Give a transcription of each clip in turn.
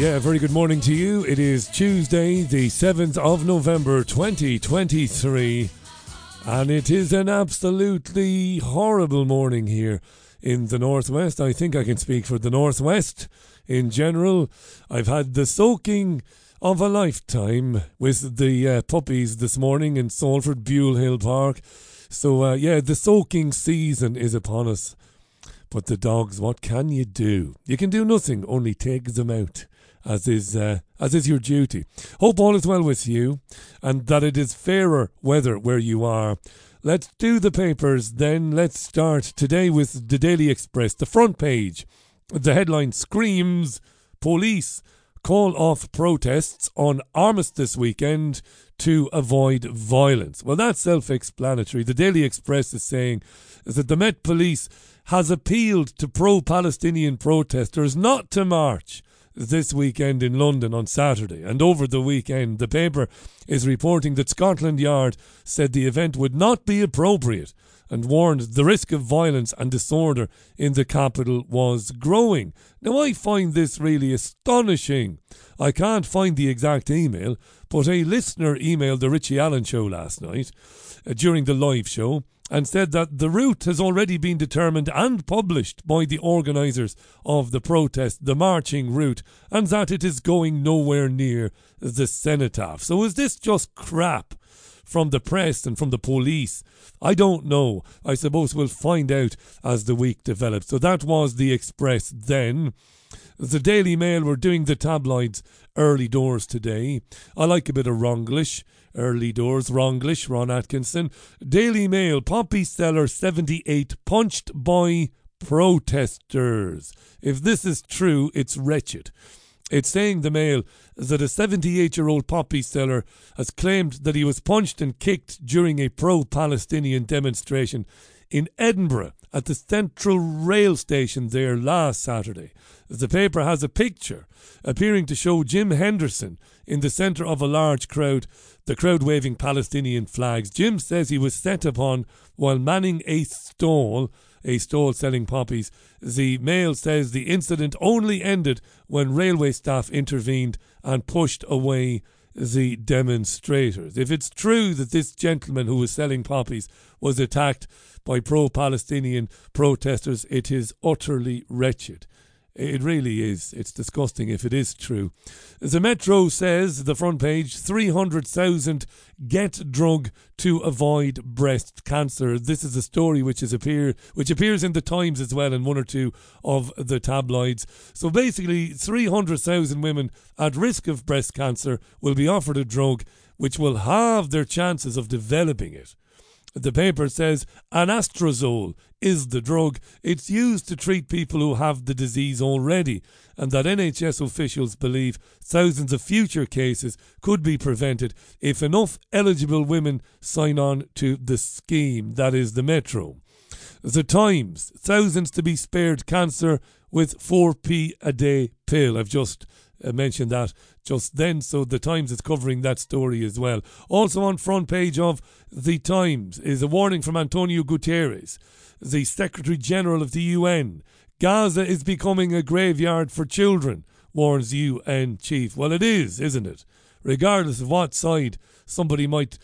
Yeah, very good morning to you. It is Tuesday, the 7th of November 2023, and it is an absolutely horrible morning here in the Northwest. I think I can speak for the Northwest in general. I've had the soaking of a lifetime with the uh, puppies this morning in Salford Buile Hill Park. So, uh, yeah, the soaking season is upon us. But the dogs, what can you do? You can do nothing, only take them out as is uh, as is your duty. Hope all is well with you, and that it is fairer weather where you are. Let's do the papers then. Let's start today with the Daily Express, the front page. The headline screams: Police call off protests on armistice weekend to avoid violence. Well, that's self-explanatory. The Daily Express is saying is that the Met Police has appealed to pro-Palestinian protesters not to march this weekend in London on Saturday. And over the weekend, the paper is reporting that Scotland Yard said the event would not be appropriate and warned the risk of violence and disorder in the capital was growing. Now, I find this really astonishing. I can't find the exact email, but a listener emailed the Richie Allen show last night uh, during the live show and said that the route has already been determined and published by the organisers of the protest, the marching route, and that it is going nowhere near the cenotaph. So is this just crap from the press and from the police? I don't know. I suppose we'll find out as the week develops. So that was the Express then. The Daily Mail were doing the tabloids early doors today. I like a bit of Ronglish. Early doors, Ronglish, Ron Atkinson. Daily Mail, poppy seller 78 punched by protesters. If this is true, it's wretched. It's saying the Mail that a 78 year old poppy seller has claimed that he was punched and kicked during a pro Palestinian demonstration in Edinburgh at the Central Rail Station there last Saturday. The paper has a picture appearing to show Jim Henderson in the centre of a large crowd, the crowd waving Palestinian flags. Jim says he was set upon while manning a stall, a stall selling poppies. The Mail says the incident only ended when railway staff intervened and pushed away the demonstrators. If it's true that this gentleman who was selling poppies was attacked by pro Palestinian protesters, it is utterly wretched. It really is. It's disgusting if it is true. The Metro says, the front page, 300,000 get drug to avoid breast cancer. This is a story which is appear which appears in the Times as well in one or two of the tabloids. So basically 300,000 women at risk of breast cancer will be offered a drug which will halve their chances of developing it. The paper says anastrozole is the drug. It's used to treat people who have the disease already, and that NHS officials believe thousands of future cases could be prevented if enough eligible women sign on to the scheme. That is the Metro. The Times, thousands to be spared cancer with 4p a day pill. I've just uh, mentioned that just then, so the Times is covering that story as well. Also on front page of the Times is a warning from Antonio Guterres, the Secretary General of the UN. Gaza is becoming a graveyard for children, warns UN chief. Well, it is, isn't it? Regardless of what side somebody might,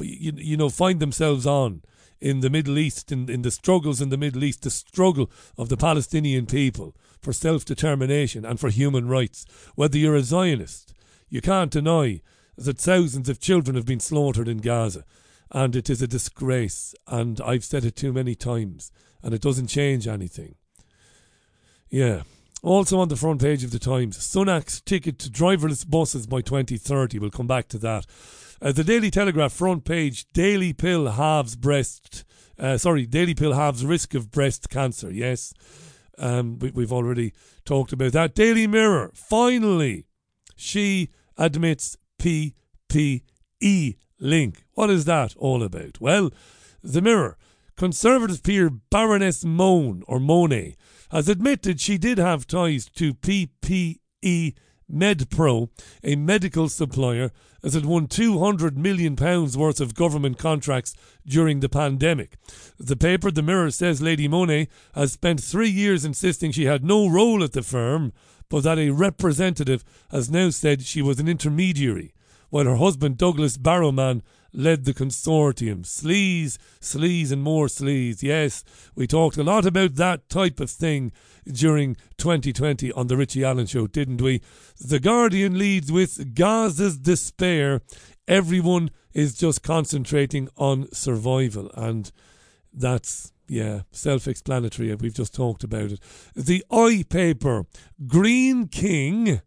you, you know, find themselves on in the Middle East, in, in the struggles in the Middle East, the struggle of the Palestinian people for self determination and for human rights. Whether you're a Zionist, you can't deny that thousands of children have been slaughtered in Gaza. And it is a disgrace. And I've said it too many times. And it doesn't change anything. Yeah. Also on the front page of the Times, Sunak's ticket to driverless buses by 2030. We'll come back to that. Uh, the Daily Telegraph front page, Daily Pill halves breast. Uh, sorry, Daily Pill halves risk of breast cancer. Yes. Um, we, we've already talked about that. Daily Mirror, finally, she admits PPE link. What is that all about? Well, the Mirror, Conservative peer Baroness Moan, or Monet, has admitted she did have ties to PPE MedPro, a medical supplier, as it won £200 million worth of government contracts during the pandemic. The paper, The Mirror, says Lady Monet has spent three years insisting she had no role at the firm, but that a representative has now said she was an intermediary, while her husband Douglas Barrowman led the consortium. Sleaze, sleaze, and more sleaze. Yes, we talked a lot about that type of thing during 2020 on the Richie Allen Show, didn't we? The Guardian leads with Gaza's despair. Everyone is just concentrating on survival, and that's yeah, self explanatory. We've just talked about it. The eye paper, Green King.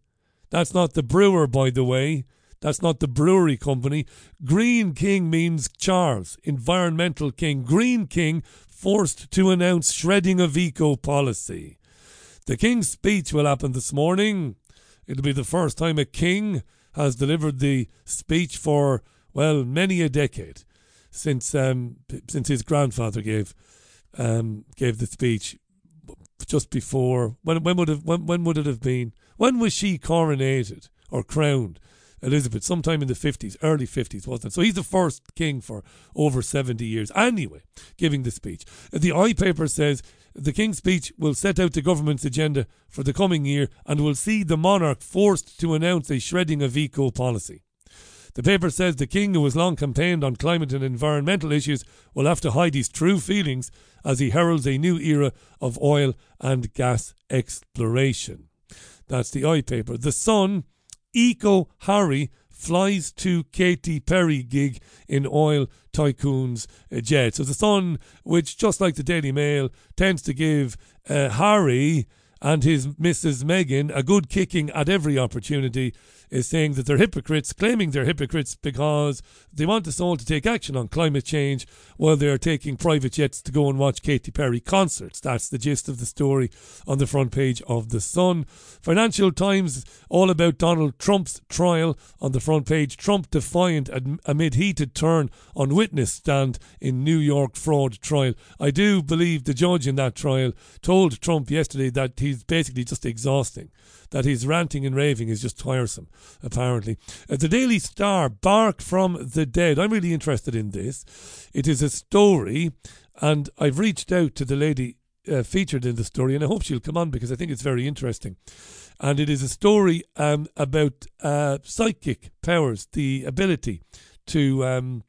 That's not the brewer, by the way. That's not the brewery company. Green King means Charles, environmental king. Green King forced to announce shredding of eco policy. The King's speech will happen this morning. It'll be the first time a king has delivered the speech for, well, many a decade since um, since his grandfather gave um, gave the speech just before when when would have when, when would it have been when was she coronated or crowned Elizabeth sometime in the 50s early 50s wasn't it so he's the first king for over 70 years anyway giving the speech the eye paper says the king's speech will set out the government's agenda for the coming year and will see the monarch forced to announce a shredding of eco policy the paper says the king, who has long campaigned on climate and environmental issues, will have to hide his true feelings as he heralds a new era of oil and gas exploration. That's the eye paper. The Sun, Eco Harry flies to Katy Perry gig in oil tycoon's jet. So the Sun, which just like the Daily Mail, tends to give uh, Harry and his Mrs. Meghan a good kicking at every opportunity is saying that they're hypocrites, claiming they're hypocrites because they want us all to take action on climate change while they're taking private jets to go and watch Katy Perry concerts. That's the gist of the story on the front page of The Sun. Financial Times, all about Donald Trump's trial on the front page. Trump defiant amid heated turn on witness stand in New York fraud trial. I do believe the judge in that trial told Trump yesterday that he's basically just exhausting that his ranting and raving is just tiresome, apparently. Uh, the Daily Star, Bark from the Dead. I'm really interested in this. It is a story, and I've reached out to the lady uh, featured in the story, and I hope she'll come on because I think it's very interesting. And it is a story um, about uh, psychic powers, the ability to um,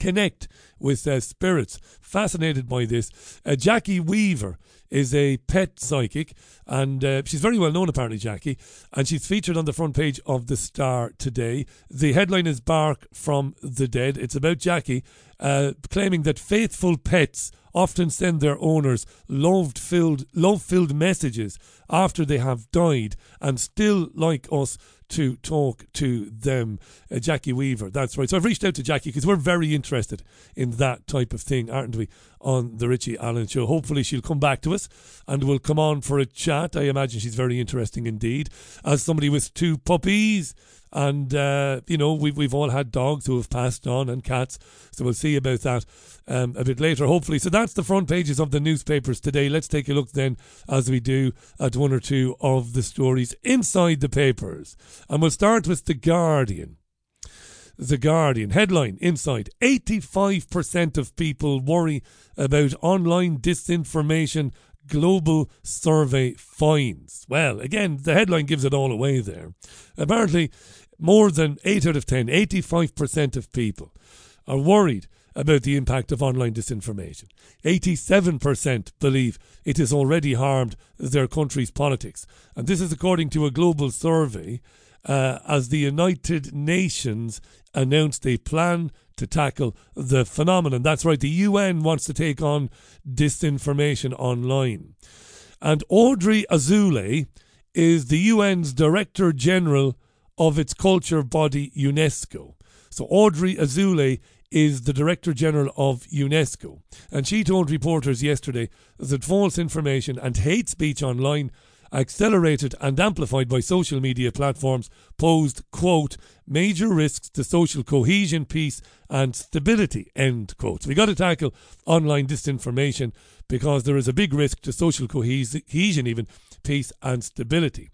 connect with uh, spirits. Fascinated by this. Uh, Jackie Weaver is a pet psychic, and uh, she's very well known, apparently, Jackie. And she's featured on the front page of The Star today. The headline is Bark from the Dead. It's about Jackie uh, claiming that faithful pets often send their owners love filled love filled messages after they have died and still like us to talk to them. Uh, Jackie Weaver, that's right. So I've reached out to Jackie because we're very interested in that type of thing, aren't we, on the Richie Allen show. Hopefully she'll come back to us and we'll come on for a chat. I imagine she's very interesting indeed. As somebody with two puppies, and uh, you know we've we've all had dogs who have passed on and cats, so we'll see about that um, a bit later, hopefully. So that's the front pages of the newspapers today. Let's take a look then, as we do, at one or two of the stories inside the papers, and we'll start with the Guardian. The Guardian headline inside 85% of people worry about online disinformation global survey finds. Well, again, the headline gives it all away there. Apparently, more than 8 out of 10, 85% of people are worried about the impact of online disinformation. 87% believe it has already harmed their country's politics. And this is according to a global survey uh, as the United Nations announced a plan to tackle the phenomenon. That's right, the UN wants to take on disinformation online. And Audrey Azoulay is the UN's Director General of its culture body UNESCO. So Audrey Azoulay is the Director General of UNESCO. And she told reporters yesterday that false information and hate speech online accelerated and amplified by social media platforms, posed, quote, major risks to social cohesion, peace, and stability, end quote. So we got to tackle online disinformation because there is a big risk to social cohesion, even peace and stability.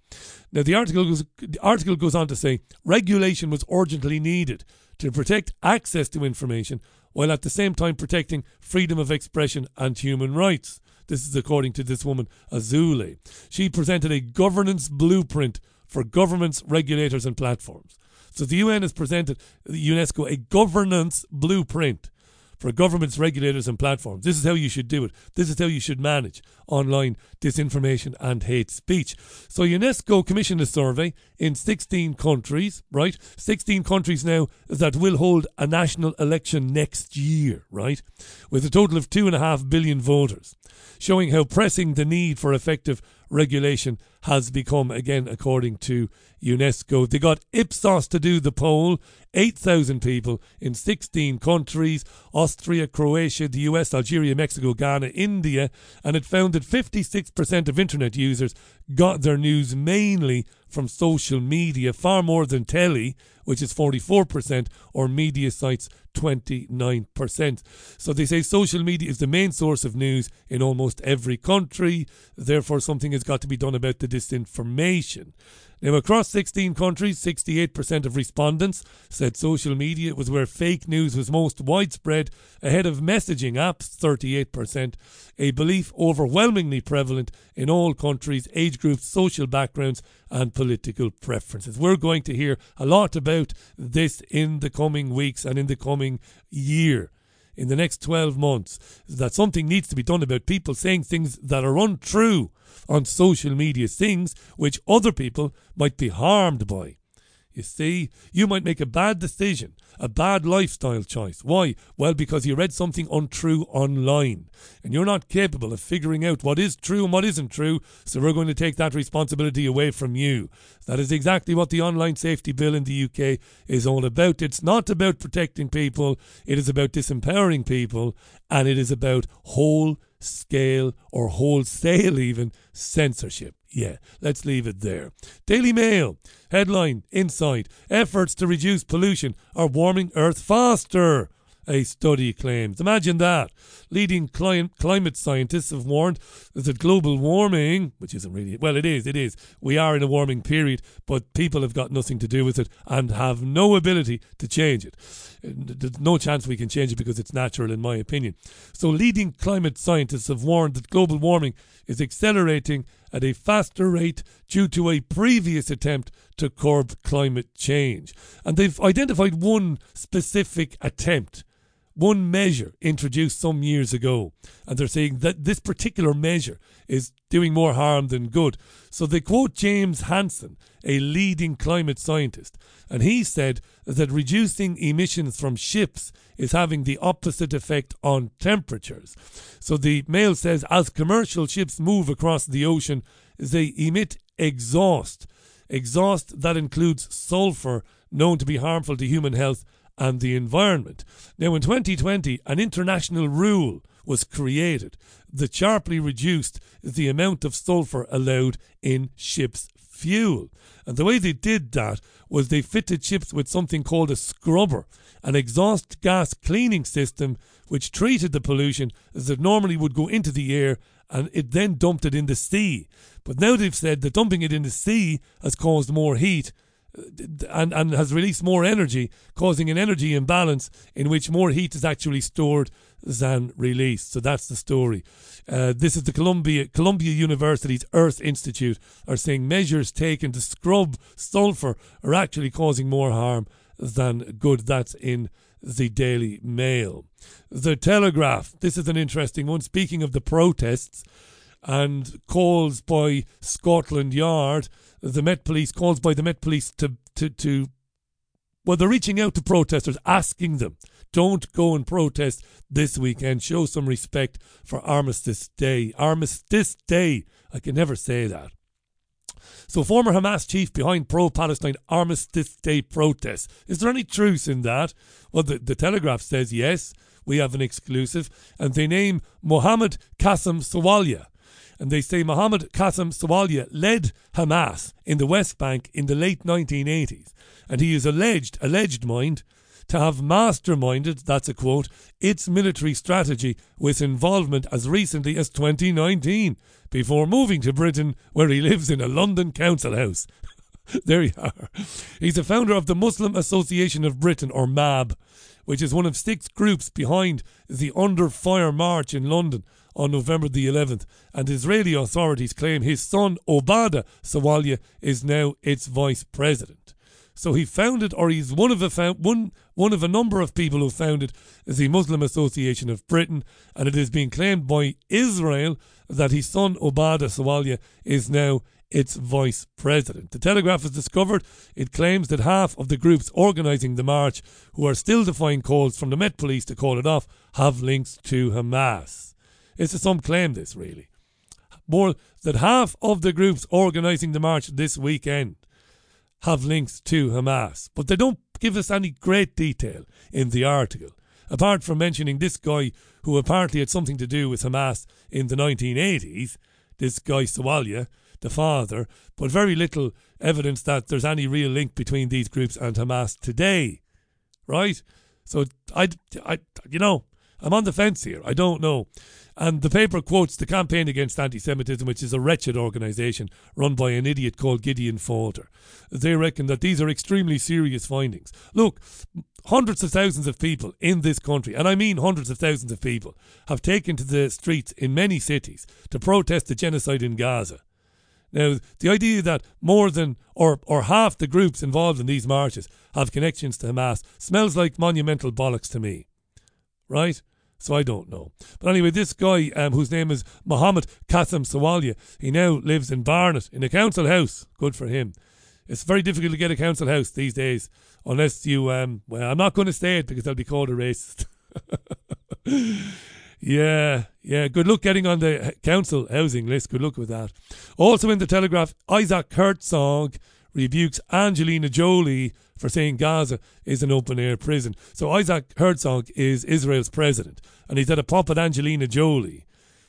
Now, the article goes, the article goes on to say regulation was urgently needed to protect access to information while at the same time protecting freedom of expression and human rights. This is according to this woman, Azoulay. She presented a governance blueprint for governments, regulators, and platforms. So the UN has presented UNESCO a governance blueprint for governments, regulators, and platforms. This is how you should do it. This is how you should manage online disinformation and hate speech. So UNESCO commissioned a survey in 16 countries, right? 16 countries now that will hold a national election next year, right? With a total of two and a half billion voters, showing how pressing the need for effective regulation has become, again, according to UNESCO. They got Ipsos to do the poll, 8,000 people in 16 countries Austria, Croatia, the US, Algeria, Mexico, Ghana, India, and it found that 56% of internet users got their news mainly from social media, far more than telly, which is 44%, or media sites, 29%. So they say social media is the main source of news in almost every country. Therefore, something has got to be done about the disinformation. Now, across 16 countries, 68% of respondents said social media was where fake news was most widespread, ahead of messaging apps, 38%, a belief overwhelmingly prevalent in all countries, age groups, social backgrounds, and political preferences. We're going to hear a lot about this in the coming weeks and in the coming year in the next 12 months that something needs to be done about people saying things that are untrue on social media, things which other people might be harmed by. You see, you might make a bad decision, a bad lifestyle choice. Why? Well, because you read something untrue online and you're not capable of figuring out what is true and what isn't true, so we're going to take that responsibility away from you. That is exactly what the Online Safety Bill in the UK is all about. It's not about protecting people, it is about disempowering people, and it is about whole scale or wholesale even censorship. Yeah, let's leave it there. Daily Mail headline Inside Efforts to reduce pollution are warming Earth faster a study claims. Imagine that. Leading climate scientists have warned that global warming, which isn't really, well, it is, it is. We are in a warming period, but people have got nothing to do with it and have no ability to change it. There's no chance we can change it because it's natural, in my opinion. So, leading climate scientists have warned that global warming is accelerating at a faster rate due to a previous attempt to curb climate change. And they've identified one specific attempt one measure introduced some years ago, and they're saying that this particular measure is doing more harm than good. So they quote James Hansen, a leading climate scientist, and he said that reducing emissions from ships is having the opposite effect on temperatures. So the Mail says as commercial ships move across the ocean, they emit exhaust. Exhaust that includes sulfur, known to be harmful to human health and the environment. Now, in 2020, an international rule was created that sharply reduced the amount of sulphur allowed in ships' fuel. And the way they did that was they fitted ships with something called a scrubber, an exhaust gas cleaning system which treated the pollution that normally would go into the air and it then dumped it in the sea. But now they've said that dumping it in the sea has caused more heat and, and has released more energy, causing an energy imbalance in which more heat is actually stored than released. So that's the story. Uh, this is the Columbia Columbia University's Earth Institute are saying measures taken to scrub sulfur are actually causing more harm than good. That's in the Daily Mail. The Telegraph. This is an interesting one. Speaking of the protests and calls by Scotland Yard the Met Police, calls by the Met Police to, to, to well, they're reaching out to protesters, asking them, don't go and protest this weekend. Show some respect for Armistice Day. Armistice Day. I can never say that. So, former Hamas chief behind pro Palestine Armistice Day protests. Is there any truth in that? Well, the, the Telegraph says yes, we have an exclusive, and they name Mohammed Qasem Sawalha and they say Mohammed Qasem Sawalha led Hamas in the West Bank in the late 1980s, and he is alleged, alleged mind, to have masterminded, that's a quote, its military strategy with involvement as recently as 2019, before moving to Britain, where he lives in a London council house. there you are. He's the founder of the Muslim Association of Britain, or MAB, which is one of six groups behind the Under Fire March in London on November the 11th. And Israeli authorities claim his son, Obada Sawalha, is now its vice president. So he founded, or he's one of a one one of a number of people who founded the Muslim Association of Britain, and it is being claimed by Israel that his son Obada Sawalha is now its vice president. The Telegraph has discovered it claims that half of the groups organising the march, who are still defying calls from the Met Police to call it off, have links to Hamas. It's a some claim, this really. More than half of the groups organising the march this weekend have links to Hamas, but they don't give us any great detail in the article, apart from mentioning this guy who apparently had something to do with Hamas in the 1980s, this guy Sawalha, the father, but very little evidence that there's any real link between these groups and Hamas today, right? So I, I, you know, I'm on the fence here. I don't know. And the paper quotes the Campaign Against Anti Semitism, which is a wretched organisation run by an idiot called Gideon Falter. They reckon that these are extremely serious findings. Look, hundreds of thousands of people in this country, and I mean hundreds of thousands of people, have taken to the streets in many cities to protest the genocide in Gaza. Now, the idea that more than or, or half the groups involved in these marches have connections to Hamas smells like monumental bollocks to me. Right? So I don't know. But anyway, this guy, um, whose name is Mohammed Qasim Sawalha, he now lives in Barnet in a council house. Good for him. It's very difficult to get a council house these days, unless you, um, well, I'm not going to say it because I'll be called a racist. yeah, yeah. Good luck getting on the council housing list. Good luck with that. Also in the Telegraph, Isaac Herzog rebukes Angelina Jolie for saying Gaza is an open air prison. So Isaac Herzog is Israel's president, and he's had a pop at Angelina Jolie,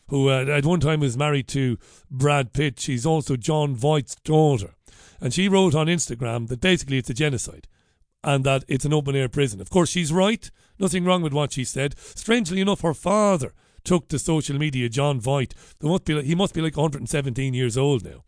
who uh, at one time was married to Brad Pitt. She's also Jon Voight's daughter. And she wrote on Instagram that basically it's a genocide and that it's an open air prison. Of course, she's right. Nothing wrong with what she said. Strangely enough, her father took to social media, Jon Voight. Must like, he must be like 117 years old now.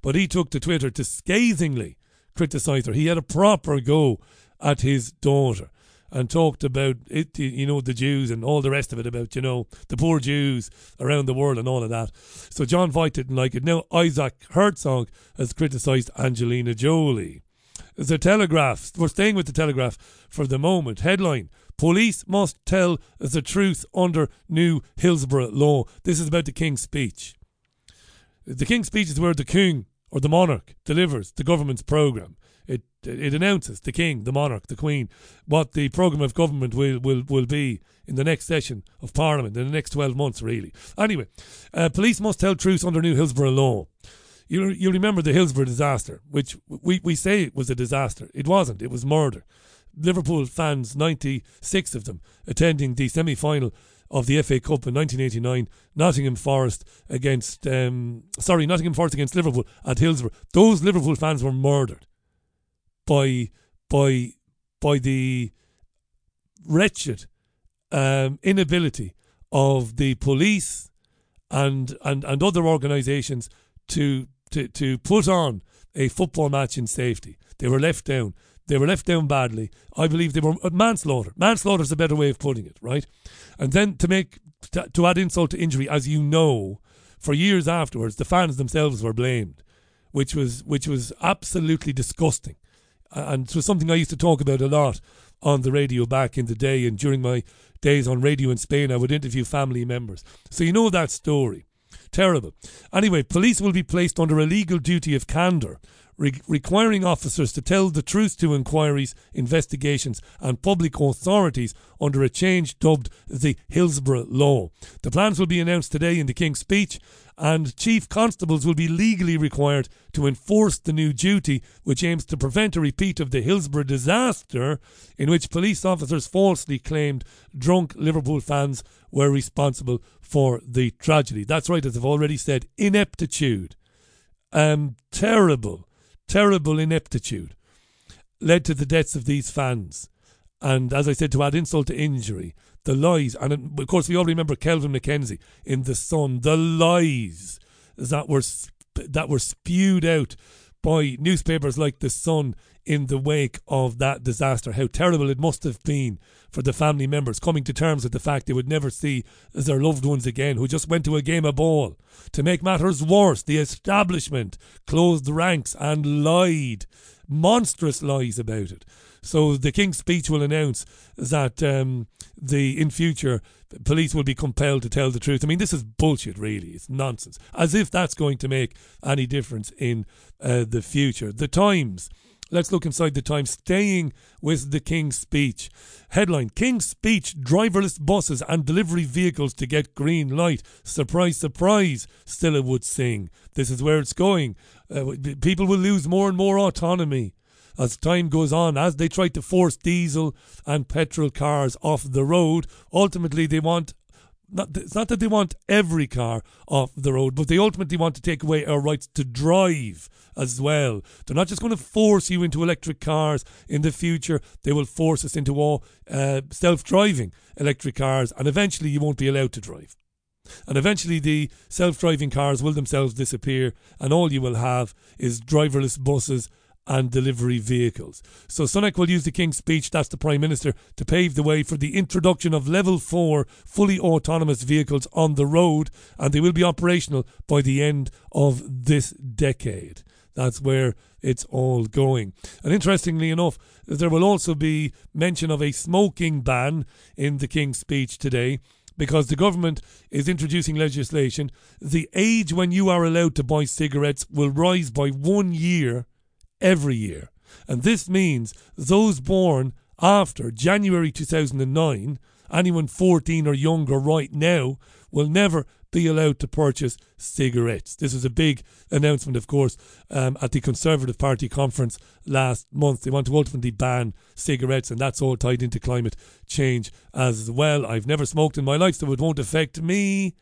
But he took to Twitter to scathingly criticise her. He had a proper go at his daughter and talked about it, you know, the Jews and all the rest of it about, you know, the poor Jews around the world and all of that. So Jon Voight didn't like it. Now Isaac Herzog has criticised Angelina Jolie. The Telegraph, we're staying with the Telegraph for the moment. Headline Police must tell the truth under new Hillsborough law. This is about the King's speech. The King's speech is where the King or the monarch delivers the government's programme. It it announces the king, the monarch, the queen, what the programme of government will, will, will be in the next session of parliament in the next twelve months, really. Anyway, uh, police must tell truth under new Hillsborough law. You you remember the Hillsborough disaster, which we we say was a disaster. It wasn't. It was murder. Liverpool fans, ninety six of them, attending the semi final of the FA Cup in 1989, Nottingham Forest against, um, sorry, Nottingham Forest against Liverpool at Hillsborough. Those Liverpool fans were murdered by by by the wretched um, inability of the police and and, and other organisations to, to to put on a football match in safety. They were left down. They were left down badly. I believe they were uh, manslaughter. Manslaughter is a better way of putting it, right? And then to make to, to add insult to injury, as you know, for years afterwards, the fans themselves were blamed, which was which was absolutely disgusting, and it was something I used to talk about a lot on the radio back in the day, and during my days on radio in Spain, I would interview family members. So you know that story. Terrible. Anyway, police will be placed under a legal duty of candour re- requiring officers to tell the truth to inquiries, investigations, and public authorities under a change dubbed the Hillsborough Law. The plans will be announced today in the King's speech, and chief constables will be legally required to enforce the new duty, which aims to prevent a repeat of the Hillsborough disaster, in which police officers falsely claimed drunk Liverpool fans were responsible for the tragedy. That's right, as I've already said, ineptitude. Um, terrible terrible ineptitude led to the deaths of these fans. And as I said, to add insult to injury, the lies, and um, of course we all remember Kelvin MacKenzie in The Sun, the lies that were that were spewed out by newspapers like The Sun in the wake of that disaster. How terrible it must have been for the family members coming to terms with the fact they would never see their loved ones again who just went to a game of ball. To make matters worse, the establishment closed ranks and lied, monstrous lies about it. So the King's speech will announce that um, the in future police will be compelled to tell the truth. I mean, this is bullshit, really. It's nonsense. As if that's going to make any difference in uh, the future. The Times. Let's look inside the Times. Staying with the King's speech. Headline King's speech driverless buses and delivery vehicles to get green light. Surprise, surprise, Cilla would sing. This is where it's going. Uh, people will lose more and more autonomy as time goes on, as they try to force diesel and petrol cars off the road, ultimately they want not, it's not that they want every car off the road, but they ultimately want to take away our rights to drive as well. They're not just going to force you into electric cars in the future, they will force us into all uh, self driving electric cars, and eventually you won't be allowed to drive. And eventually, the self driving cars will themselves disappear, and all you will have is driverless buses and delivery vehicles. So Sunak will use the King's speech, that's the Prime Minister, to pave the way for the introduction of level 4 fully autonomous vehicles on the road, and they will be operational by the end of this decade. That's where it's all going. And interestingly enough, there will also be mention of a smoking ban in the King's speech today because the government is introducing legislation. The age when you are allowed to buy cigarettes will rise by one year every year. And this means those born after January 2009, anyone 14 or younger right now, will never be allowed to purchase cigarettes. This was a big announcement, of course, um, at the Conservative Party conference last month. They want to ultimately ban cigarettes, and that's all tied into climate change as well. I've never smoked in my life, so it won't affect me.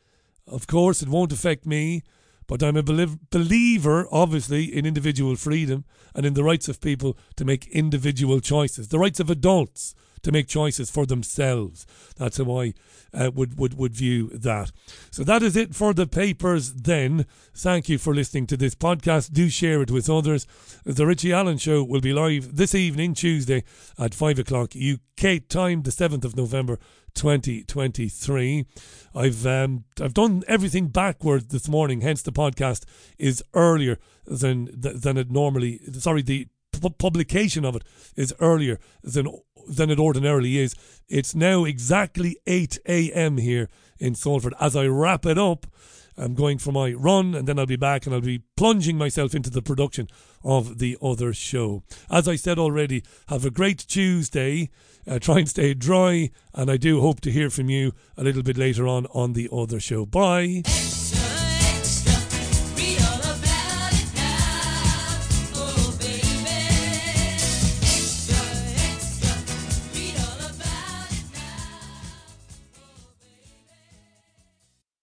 Of course, it won't affect me. But I'm a believer, obviously, in individual freedom and in the rights of people to make individual choices, the rights of adults to make choices for themselves. That's how I uh, would, would, would view that. So that is it for the papers then. Thank you for listening to this podcast. Do share it with others. The Richie Allen Show will be live this evening, Tuesday at 5 o'clock UK time, the 7th of November 2023. I've um, I've done everything backwards this morning, hence the podcast is earlier than than it normally. Sorry, the publication of it is earlier than than it ordinarily is. It's now exactly 8 a.m. here in Salford. As I wrap it up, I'm going for my run and then I'll be back and I'll be plunging myself into the production of the other show. As I said already, have a great Tuesday. Uh, try and stay dry, and I do hope to hear from you a little bit later on on the other show. Bye.